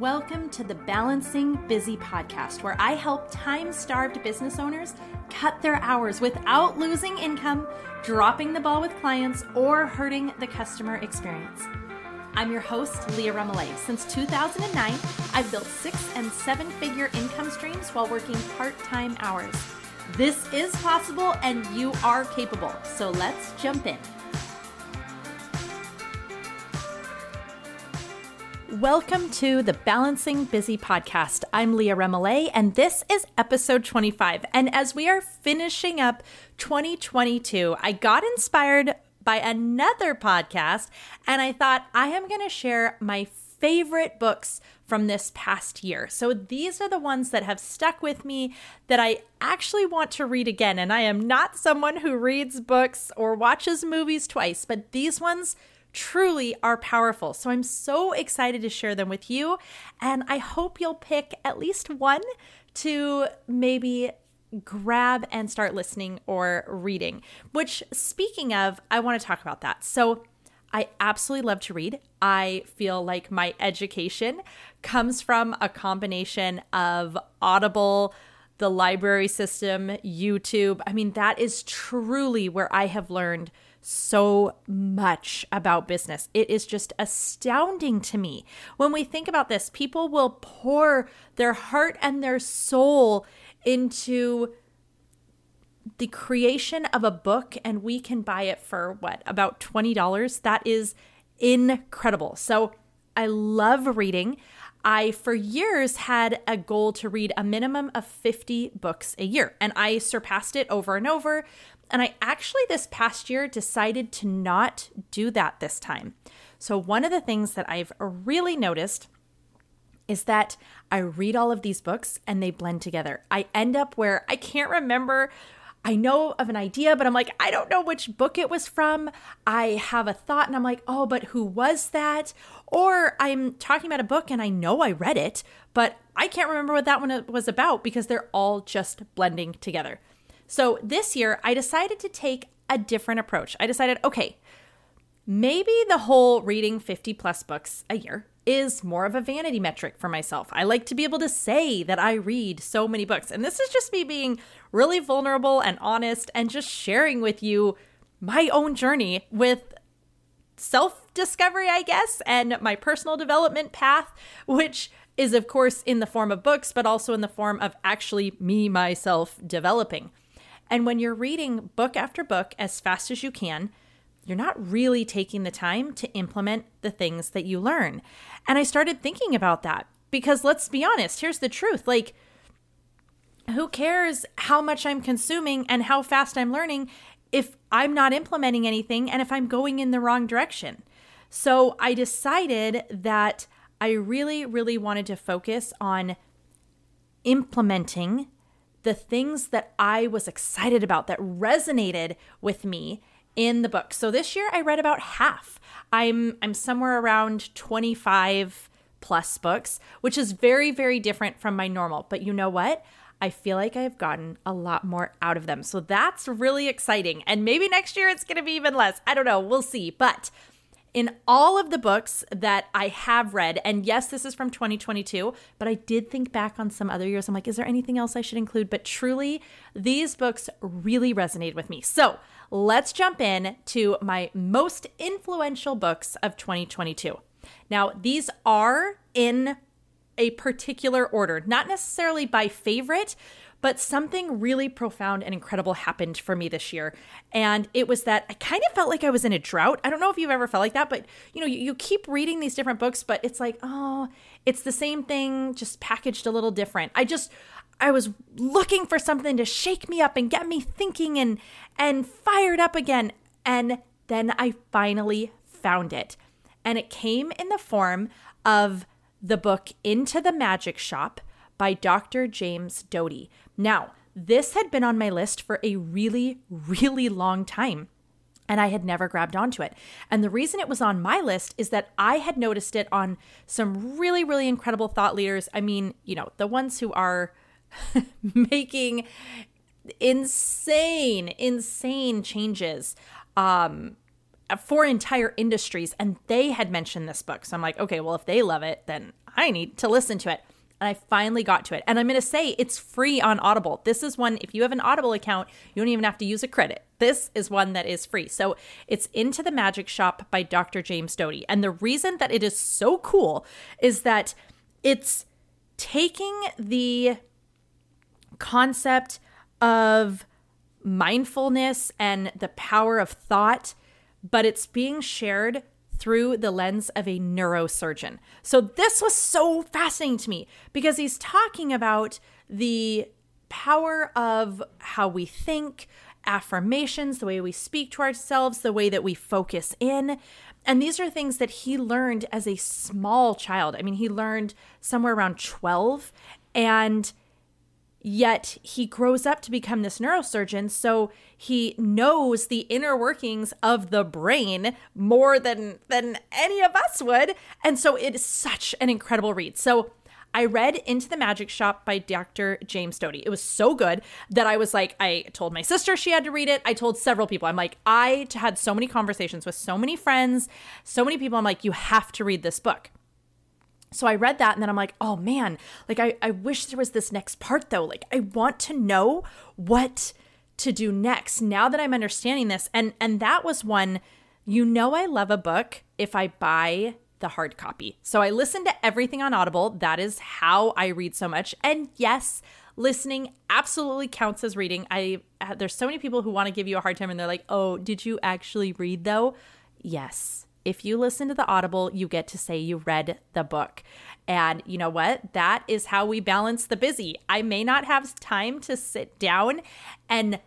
Welcome to the Balancing Busy podcast, where I help time starved business owners cut their hours without losing income, dropping the ball with clients, or hurting the customer experience. I'm your host, Leah Remillet. Since 2009, I've built six and seven figure income streams while working part time hours. This is possible and you are capable. So let's jump in. Welcome to the Balancing Busy podcast. I'm Leah Remillet, and this is episode 25. And as we are finishing up 2022, I got inspired by another podcast, and I thought I am going to share my favorite books from this past year. So these are the ones that have stuck with me that I actually want to read again. And I am not someone who reads books or watches movies twice, but these ones truly are powerful. So I'm so excited to share them with you. And I hope you'll pick at least one to maybe grab and start listening or reading. Which, speaking of, I want to talk about that. So, I absolutely love to read. I feel like my education comes from a combination of Audible, the library system, YouTube. I mean, that is truly where I have learned so much about business. It is just astounding to me. When we think about this, people will pour their heart and their soul into the creation of a book and we can buy it for what about $20 that is incredible so i love reading i for years had a goal to read a minimum of 50 books a year and i surpassed it over and over and i actually this past year decided to not do that this time so one of the things that i've really noticed is that I read all of these books and they blend together. I end up where I can't remember I know of an idea, but I'm like, I don't know which book it was from. I have a thought and I'm like, oh, but who was that? Or I'm talking about a book and I know I read it, but I can't remember what that one was about because they're all just blending together. So this year, I decided to take a different approach. I decided, okay, maybe the whole reading 50 plus books a year is more of a vanity metric for myself. I like to be able to say that I read so many books. And this is just me being really vulnerable and honest and just sharing with you my own journey with self discovery, I guess, and my personal development path, which is, of course, in the form of books, but also in the form of actually me myself developing. And when you're reading book after book as fast as you can, you're not really taking the time to implement the things that you learn. And I started thinking about that because let's be honest, here's the truth. Like, who cares how much I'm consuming and how fast I'm learning if I'm not implementing anything and if I'm going in the wrong direction? So I decided that I really, really wanted to focus on implementing the things that I was excited about, that resonated with me in the book. So this year I read about half. I'm I'm somewhere around 25 plus books, which is very very different from my normal. But you know what? I feel like I've gotten a lot more out of them. So that's really exciting. And maybe next year it's going to be even less. I don't know. We'll see. But in all of the books that I have read, and yes, this is from 2022, but I did think back on some other years. I'm like, is there anything else I should include? But truly, these books really resonated with me. So let's jump in to my most influential books of 2022. Now, these are in a particular order, not necessarily by favorite, but something really profound and incredible happened for me this year. And it was that I kind of felt like I was in a drought. I don't know if you've ever felt like that, but you know, you, you keep reading these different books, but it's like, oh, it's the same thing, just packaged a little different. I just, I was looking for something to shake me up and get me thinking and and fired up again. And then I finally found it. And it came in the form of the book Into the Magic Shop by Dr. James Doty. Now, this had been on my list for a really, really long time and I had never grabbed onto it. And the reason it was on my list is that I had noticed it on some really, really incredible thought leaders. I mean, you know, the ones who are making insane, insane changes um, for entire industries and they had mentioned this book. So I'm like, okay, well, if they love it, then I need to listen to it. And I finally got to it. And I'm going to say it's free on Audible. This is one, if you have an Audible account, you don't even have to use a credit. This is one that is free. So it's Into the Magic Shop by Dr. James Doty. And the reason that it is so cool is that it's taking the concept of mindfulness and the power of thought, but it's being shared through the lens of a neurosurgeon. So this was so fascinating to me because he's talking about the power of how we think, affirmations, the way we speak to ourselves, the way that we focus in. And these are things that he learned as a small child. I mean, he learned somewhere around 12 and Yet he grows up to become this neurosurgeon, so he knows the inner workings of the brain more than than any of us would. And so it is such an incredible read. So I read Into the Magic Shop by Dr. James Doty. It was so good that I was like, I told my sister she had to read it. I told several people. I'm like, I had so many conversations with so many friends, so many people. I'm like, you have to read this book. So I read that and then I'm like, oh man, like I, I wish there was this next part though. Like I want to know what to do next now that I'm understanding this. And and that was one, you know I love a book if I buy the hard copy. So I listen to everything on Audible. That is how I read so much. And yes, listening absolutely counts as reading. I uh, there's so many people who want to give you a hard time and they're like, "Oh, did you actually read though?" Yes if you listen to the Audible, you get to say you read the book. And you know what? That is how we balance the busy. I may not have time to sit down and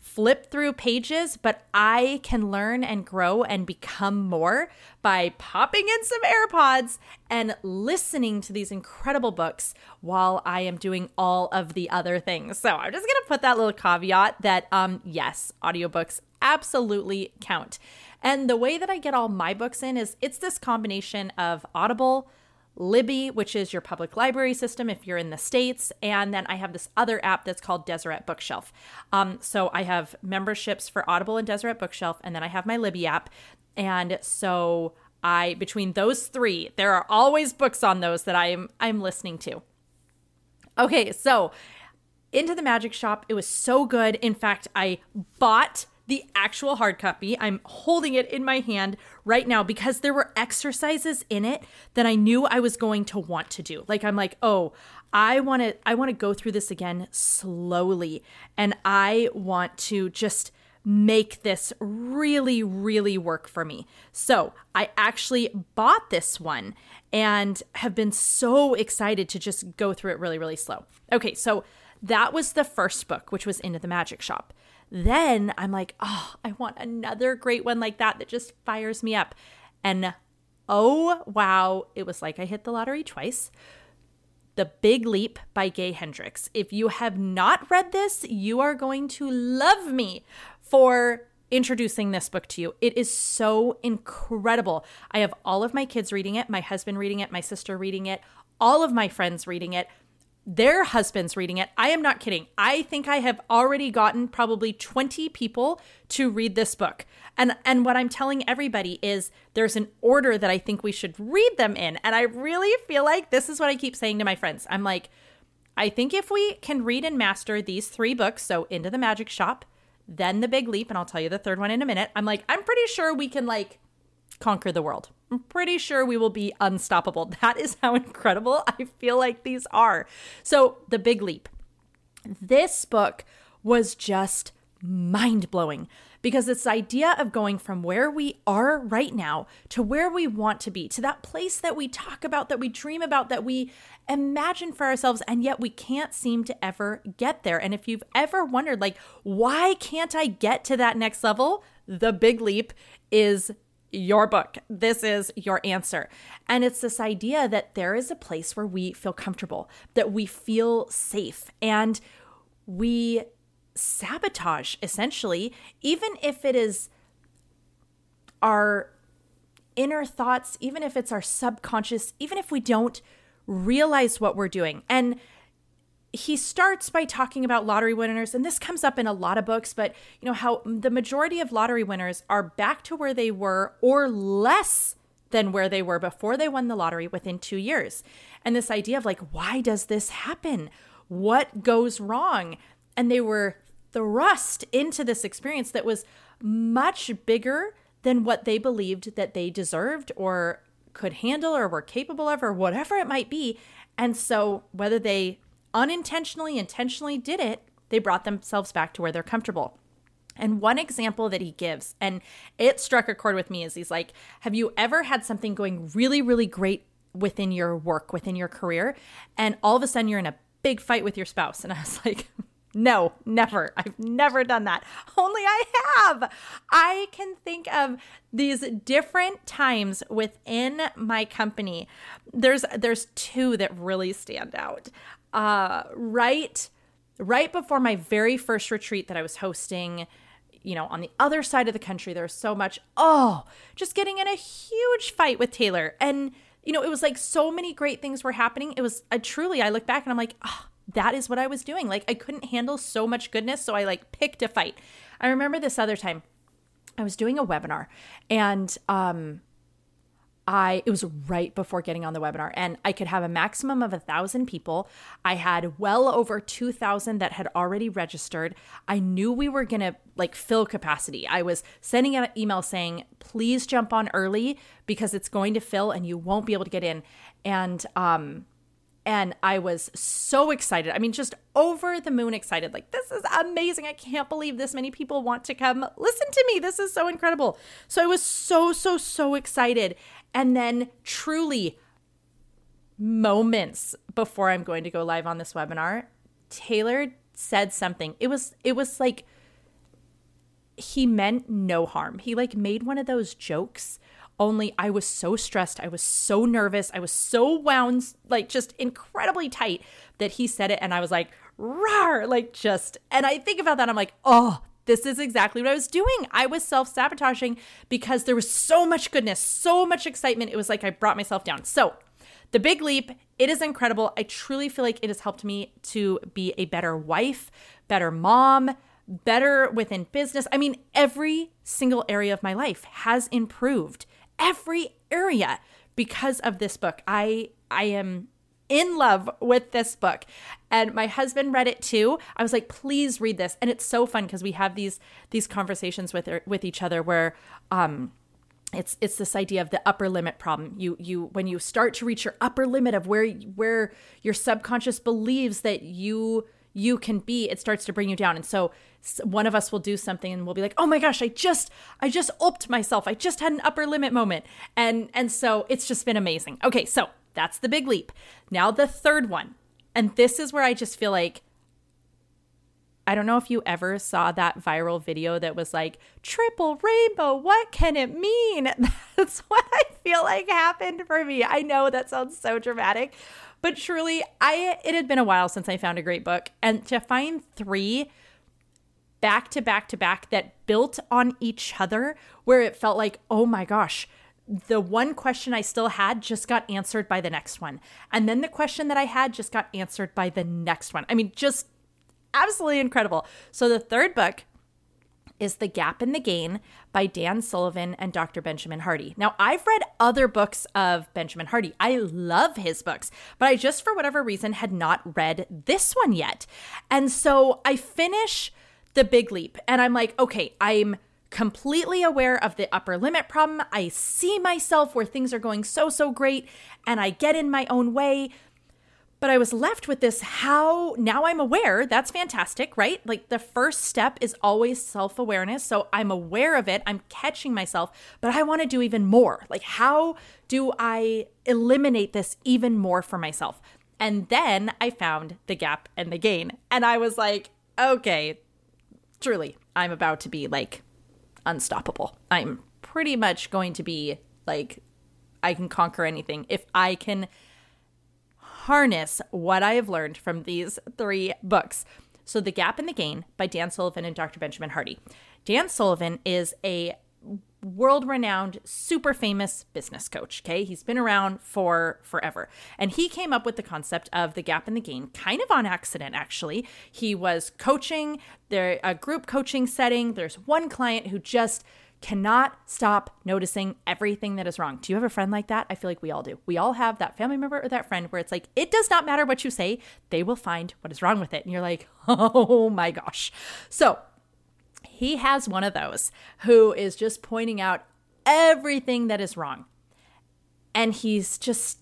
flip through pages, but I can learn and grow and become more by popping in some AirPods and listening to these incredible books while I am doing all of the other things. So I'm just going to put that little caveat that, um, yes, audiobooks absolutely count. And the way that I get all my books in is it's this combination of Audible, Libby, which is your public library system if you're in the States. And then I have this other app that's called Deseret Bookshelf. Um, so I have memberships for Audible and Deseret Bookshelf, and then I have my Libby app. And so I between those three, there are always books on those that I'm I'm listening to. Okay, so into the magic shop, it was so good. In fact, I bought the actual hard copy. I'm holding it in my hand right now because there were exercises in it that I knew I was going to want to do. Like I'm like, "Oh, I want to I want to go through this again slowly and I want to just make this really really work for me." So, I actually bought this one and have been so excited to just go through it really really slow. Okay, so that was the first book, which was Into the Magic Shop then I'm like, oh, I want another great one like that that just fires me up. And oh, wow, it was like I hit the lottery twice. The Big Leap by Gay Hendricks. If you have not read this, you are going to love me for introducing this book to you. It is so incredible. I have all of my kids reading it, my husband reading it, my sister reading it, all of my friends reading it their husbands reading it. I am not kidding. I think I have already gotten probably 20 people to read this book. And and what I'm telling everybody is there's an order that I think we should read them in. And I really feel like this is what I keep saying to my friends. I'm like I think if we can read and master these 3 books, so Into the Magic Shop, then The Big Leap, and I'll tell you the third one in a minute. I'm like I'm pretty sure we can like conquer the world. I'm pretty sure we will be unstoppable. That is how incredible I feel like these are. So, The Big Leap. This book was just mind blowing because this idea of going from where we are right now to where we want to be, to that place that we talk about, that we dream about, that we imagine for ourselves, and yet we can't seem to ever get there. And if you've ever wondered, like, why can't I get to that next level? The Big Leap is your book. This is your answer. And it's this idea that there is a place where we feel comfortable, that we feel safe, and we sabotage essentially, even if it is our inner thoughts, even if it's our subconscious, even if we don't realize what we're doing. And he starts by talking about lottery winners and this comes up in a lot of books but you know how the majority of lottery winners are back to where they were or less than where they were before they won the lottery within 2 years. And this idea of like why does this happen? What goes wrong? And they were thrust into this experience that was much bigger than what they believed that they deserved or could handle or were capable of or whatever it might be. And so whether they unintentionally, intentionally did it, they brought themselves back to where they're comfortable. And one example that he gives, and it struck a chord with me, is he's like, Have you ever had something going really, really great within your work, within your career? And all of a sudden you're in a big fight with your spouse. And I was like, no, never. I've never done that. Only I have. I can think of these different times within my company. There's there's two that really stand out uh, right right before my very first retreat that I was hosting, you know, on the other side of the country, there was so much, oh, just getting in a huge fight with Taylor. And, you know, it was like so many great things were happening. It was a truly, I look back and I'm like, oh, that is what I was doing. Like, I couldn't handle so much goodness. So I like picked a fight. I remember this other time I was doing a webinar and, um, I it was right before getting on the webinar and I could have a maximum of a thousand people. I had well over two thousand that had already registered. I knew we were gonna like fill capacity. I was sending out an email saying, please jump on early because it's going to fill and you won't be able to get in. And um and I was so excited. I mean, just over the moon excited. Like, this is amazing. I can't believe this many people want to come listen to me. This is so incredible. So I was so, so, so excited. And then truly moments before I'm going to go live on this webinar, Taylor said something. It was it was like he meant no harm. He like made one of those jokes only I was so stressed. I was so nervous. I was so wound, like just incredibly tight that he said it. And I was like, rar, like just, and I think about that. I'm like, oh, this is exactly what I was doing. I was self sabotaging because there was so much goodness, so much excitement. It was like I brought myself down. So, the big leap, it is incredible. I truly feel like it has helped me to be a better wife, better mom, better within business. I mean, every single area of my life has improved. Every area because of this book. I I am in love with this book. And my husband read it too. I was like, please read this. And it's so fun because we have these these conversations with with each other where um it's it's this idea of the upper limit problem. You you when you start to reach your upper limit of where where your subconscious believes that you you can be, it starts to bring you down. And so one of us will do something and we'll be like, "Oh my gosh, I just I just upped myself. I just had an upper limit moment." And and so it's just been amazing. Okay, so that's the big leap. Now, the third one. And this is where I just feel like I don't know if you ever saw that viral video that was like, triple rainbow, what can it mean? That's what I feel like happened for me. I know that sounds so dramatic, but truly, I it had been a while since I found a great book. And to find three back to back to back that built on each other, where it felt like, oh my gosh, the one question I still had just got answered by the next one. And then the question that I had just got answered by the next one. I mean, just absolutely incredible. So the third book is The Gap and the Gain by Dan Sullivan and Dr. Benjamin Hardy. Now, I've read other books of Benjamin Hardy. I love his books, but I just, for whatever reason, had not read this one yet. And so I finish The Big Leap and I'm like, okay, I'm completely aware of the upper limit problem. I see myself where things are going so, so great, and I get in my own way. But I was left with this how now I'm aware. That's fantastic, right? Like the first step is always self awareness. So I'm aware of it, I'm catching myself, but I want to do even more. Like, how do I eliminate this even more for myself? And then I found the gap and the gain. And I was like, okay, truly, I'm about to be like unstoppable. I'm pretty much going to be like, I can conquer anything if I can harness what I have learned from these three books. So, The Gap and the Gain by Dan Sullivan and Dr. Benjamin Hardy. Dan Sullivan is a world renowned, super famous business coach. Okay. He's been around for forever. And he came up with the concept of the gap and the gain kind of on accident, actually. He was coaching there, a group coaching setting. There's one client who just cannot stop noticing everything that is wrong. Do you have a friend like that? I feel like we all do. We all have that family member or that friend where it's like, it does not matter what you say, they will find what is wrong with it. And you're like, oh my gosh. So, he has one of those who is just pointing out everything that is wrong. And he's just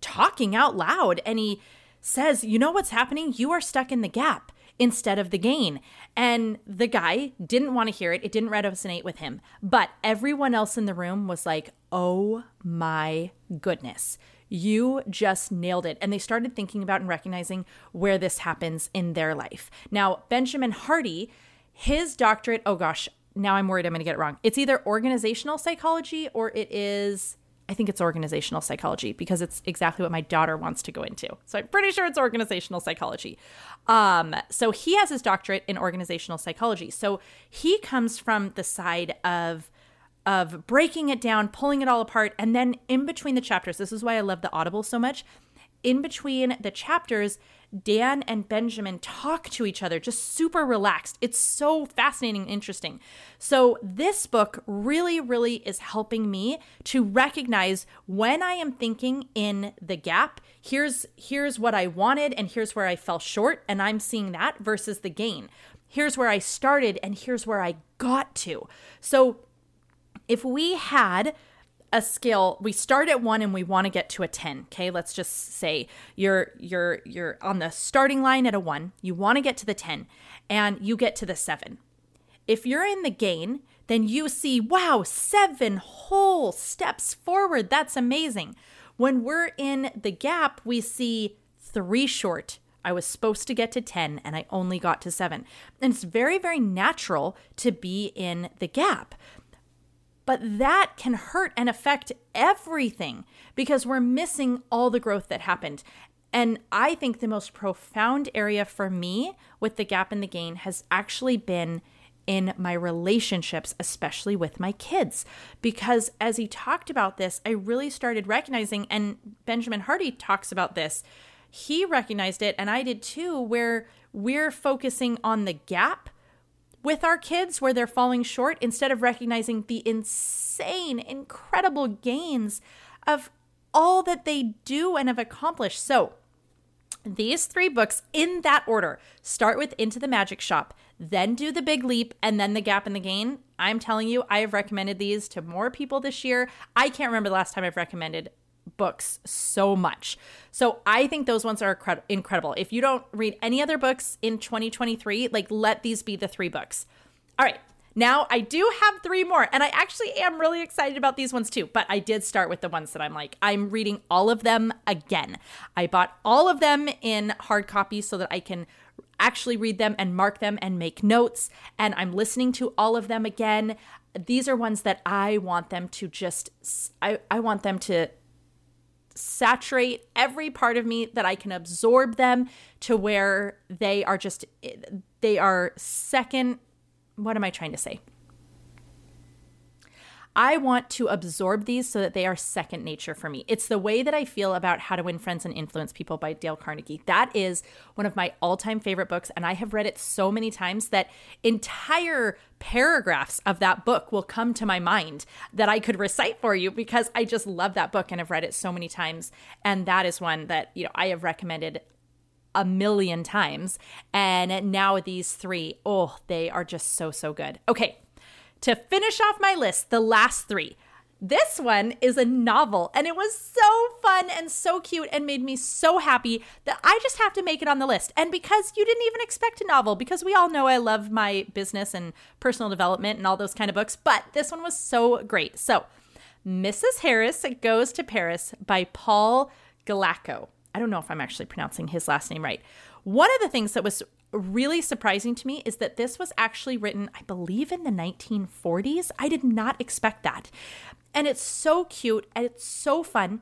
talking out loud and he says, You know what's happening? You are stuck in the gap instead of the gain. And the guy didn't want to hear it. It didn't resonate with him. But everyone else in the room was like, Oh my goodness. You just nailed it. And they started thinking about and recognizing where this happens in their life. Now, Benjamin Hardy his doctorate, oh gosh, now I'm worried I'm going to get it wrong. It's either organizational psychology or it is, I think it's organizational psychology because it's exactly what my daughter wants to go into. So I'm pretty sure it's organizational psychology. Um, so he has his doctorate in organizational psychology. So he comes from the side of of breaking it down, pulling it all apart, and then in between the chapters, this is why I love the Audible so much. In between the chapters, Dan and Benjamin talk to each other, just super relaxed. It's so fascinating and interesting. So, this book really, really is helping me to recognize when I am thinking in the gap. Here's here's what I wanted and here's where I fell short and I'm seeing that versus the gain. Here's where I started and here's where I got to. So, if we had a skill we start at 1 and we want to get to a 10 okay let's just say you're you're you're on the starting line at a 1 you want to get to the 10 and you get to the 7 if you're in the gain then you see wow 7 whole steps forward that's amazing when we're in the gap we see 3 short I was supposed to get to 10 and I only got to 7. And it's very, very natural to be in the gap. But that can hurt and affect everything because we're missing all the growth that happened. And I think the most profound area for me with the gap and the gain has actually been in my relationships, especially with my kids. Because as he talked about this, I really started recognizing, and Benjamin Hardy talks about this, he recognized it, and I did too, where we're focusing on the gap with our kids where they're falling short instead of recognizing the insane, incredible gains of all that they do and have accomplished. So, these three books in that order start with Into the Magic Shop, then do The Big Leap, and then The Gap and the Gain. I'm telling you, I have recommended these to more people this year. I can't remember the last time I've recommended books so much. So I think those ones are incredible. If you don't read any other books in 2023, like let these be the three books. All right. Now I do have three more, and I actually am really excited about these ones too. But I did start with the ones that I'm like, I'm reading all of them again. I bought all of them in hard copy so that I can actually read them and mark them and make notes. And I'm listening to all of them again. These are ones that I want them to just, I, I want them to saturate every part of me that I can absorb them to where they are just they are second what am I trying to say? I want to absorb these so that they are second nature for me. It's the way that I feel about How to Win Friends and Influence People by Dale Carnegie. That is one of my all time favorite books. And I have read it so many times that entire paragraphs of that book will come to my mind that I could recite for you because I just love that book and have read it so many times. And that is one that, you know, I have recommended a million times. And now these three, oh, they are just so, so good. Okay, to finish off my list, the last three. This one is a novel, and it was so fun and so cute and made me so happy that I just have to make it on the list. And because you didn't even expect a novel, because we all know I love my business and personal development and all those kind of books, but this one was so great. So, Mrs. Harris Goes to Paris by Paul Gallico. I don't know if I'm actually pronouncing his last name right. One of the things that was really surprising to me is that this was actually written, I believe, in the 1940s. I did not expect that. And it's so cute and it's so fun.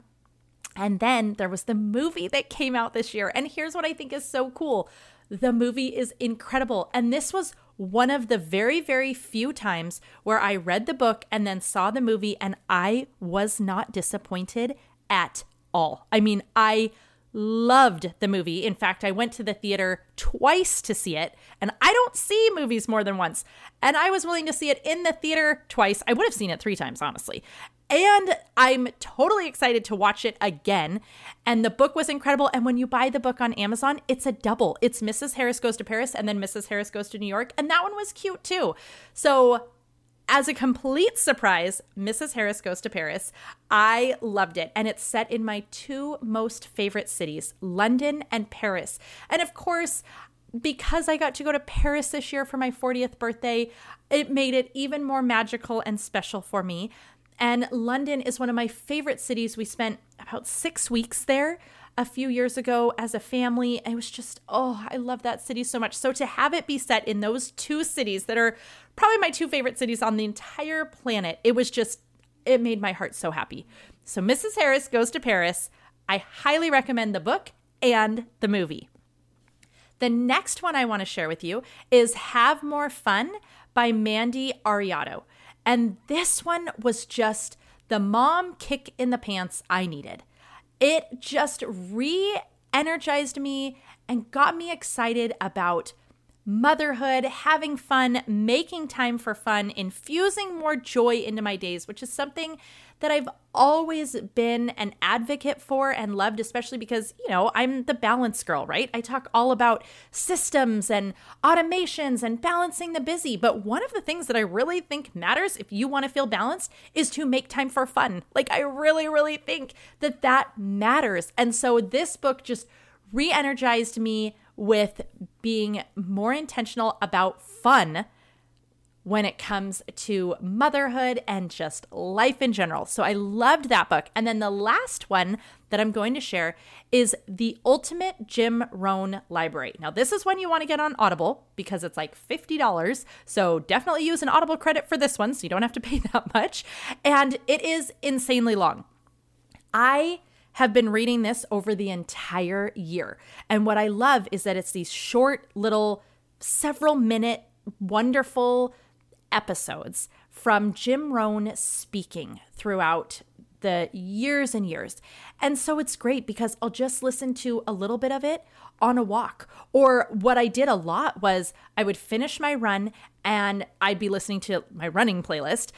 And then there was the movie that came out this year. And here's what I think is so cool the movie is incredible. And this was one of the very, very few times where I read the book and then saw the movie and I was not disappointed at all. I mean, I loved the movie. In fact, I went to the theater twice to see it, and I don't see movies more than once. And I was willing to see it in the theater twice. I would have seen it three times, honestly. And I'm totally excited to watch it again. And the book was incredible. And when you buy the book on Amazon, it's a double. It's Mrs. Harris Goes to Paris and then Mrs. Harris Goes to New York. And that one was cute too. So as a complete surprise, Mrs. Harris Goes to Paris. I loved it. And it's set in my two most favorite cities, London and Paris. And of course, because I got to go to Paris this year for my 40th birthday, it made it even more magical and special for me. And London is one of my favorite cities. We spent about six weeks there a few years ago as a family. It was just, oh, I love that city so much. So to have it be set in those two cities that are probably my two favorite cities on the entire planet, it was just, it made my heart so happy. So Mrs. Harris Goes to Paris. I highly recommend the book and the movie. The next one I want to share with you is Have More Fun by Mandy Arioto. And this one was just the mom kick in the pants I needed. It just re energized me and got me excited about motherhood, having fun, making time for fun, infusing more joy into my days, which is something that I've always been an advocate for and loved, especially because, you know, I'm the balance girl, right? I talk all about systems and automations and balancing the busy. But one of the things that I really think matters if you want to feel balanced is to make time for fun. Like, I really, really think that that matters. And so this book just re energized me with being more intentional about fun when it comes to motherhood and just life in general. So I loved that book. And then the last one that I'm going to share is The Ultimate Jim Rohn Library. Now, this is one you want to get on Audible because it's like $50. So definitely use an Audible credit for this one so you don't have to pay that much. And it is insanely long. I have been reading this over the entire year. And what I love is that it's these short little several minute wonderful episodes from Jim Rohn speaking throughout the years and years. And so it's great because I'll just listen to a little bit of it on a walk. Or what I did a lot was I would finish my run and I'd be listening to my running playlist.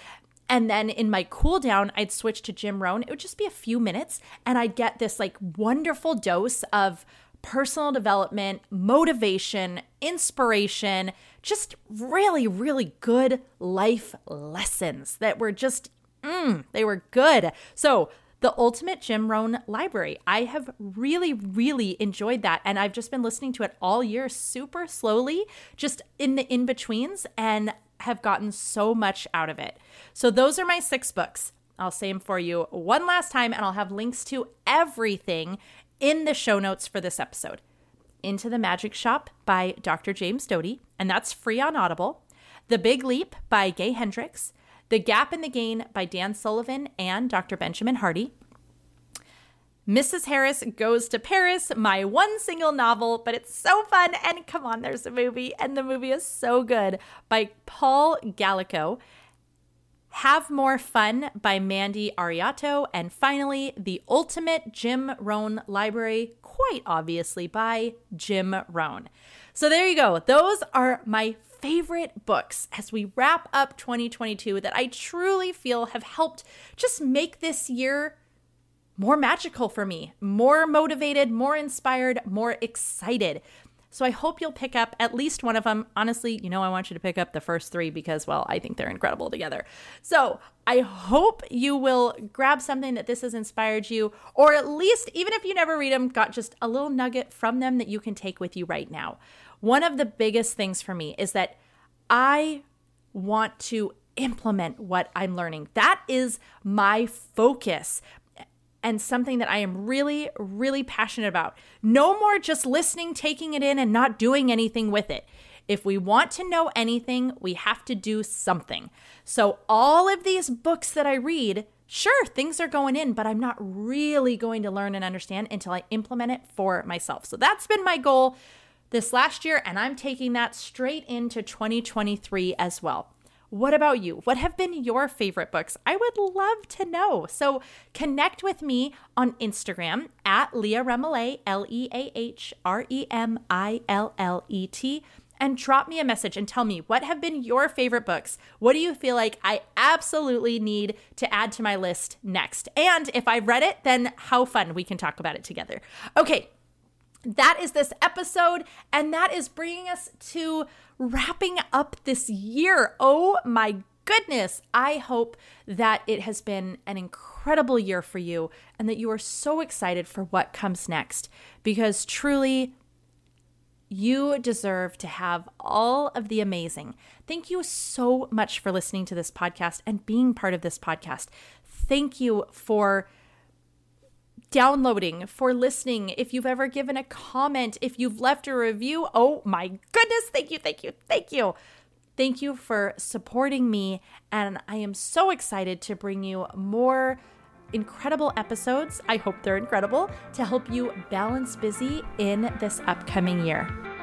And then in my cool down, I'd switch to Jim Rohn. It would just be a few minutes and I'd get this like wonderful dose of personal development, motivation, inspiration, just really, really good life lessons that were just, mm, they were good. So, the Ultimate Jim Rohn Library. I have really, really enjoyed that. And I've just been listening to it all year super slowly, just in the in betweens, and have gotten so much out of it. So, those are my six books. I'll say them for you one last time, and I'll have links to everything in the show notes for this episode. Into the Magic Shop by Dr. James Doty, and that's free on Audible. The Big Leap by Gay Hendricks. The Gap and the Gain by Dan Sullivan and Dr. Benjamin Hardy. Mrs. Harris Goes to Paris, my one single novel, but it's so fun. And come on, there's a movie, and the movie is so good by Paul Gallico. Have More Fun by Mandy Arioto, and finally, The Ultimate Jim Rohn Library, quite obviously by Jim Rohn. So there you go. Those are my favorite books as we wrap up 2022 that I truly feel have helped just make this year more magical for me, more motivated, more inspired, more excited. So I hope you'll pick up at least one of them. Honestly, you know, I want you to pick up the first three because, well, I think they're incredible together. So I hope you will grab something that this has inspired you, or at least, even if you never read them, got just a little nugget from them that you can take with you right now. One of the biggest things for me is that I want to implement what I'm learning. That is my focus and something that I am really, really passionate about. No more just listening, taking it in, and not doing anything with it. If we want to know anything, we have to do something. So, all of these books that I read, sure, things are going in, but I'm not really going to learn and understand until I implement it for myself. So, that's been my goal this last year, and I'm taking that straight into 2023 as well. What about you? What have been your favorite books? I would love to know. So connect with me on Instagram at Leah Remillet, L E A H R E M I L L E T, and drop me a message and tell me what have been your favorite books. What do you feel like I absolutely need to add to my list next? And if I've read it, then how fun we can talk about it together. Okay, that is this episode, and that is bringing us to wrapping up this year. Oh my goodness. I hope that it has been an incredible year for you and that you are so excited for what comes next because truly, you deserve to have all of the amazing. Thank you so much for listening to this podcast and being part of this podcast. Thank you for downloading, for listening. If you've ever given a comment, if you've left a review, oh my goodness, thank you, thank you, thank you. Thank you for supporting me. And I am so excited to bring you more incredible episodes. I hope they're incredible to help you balance busy in this upcoming year.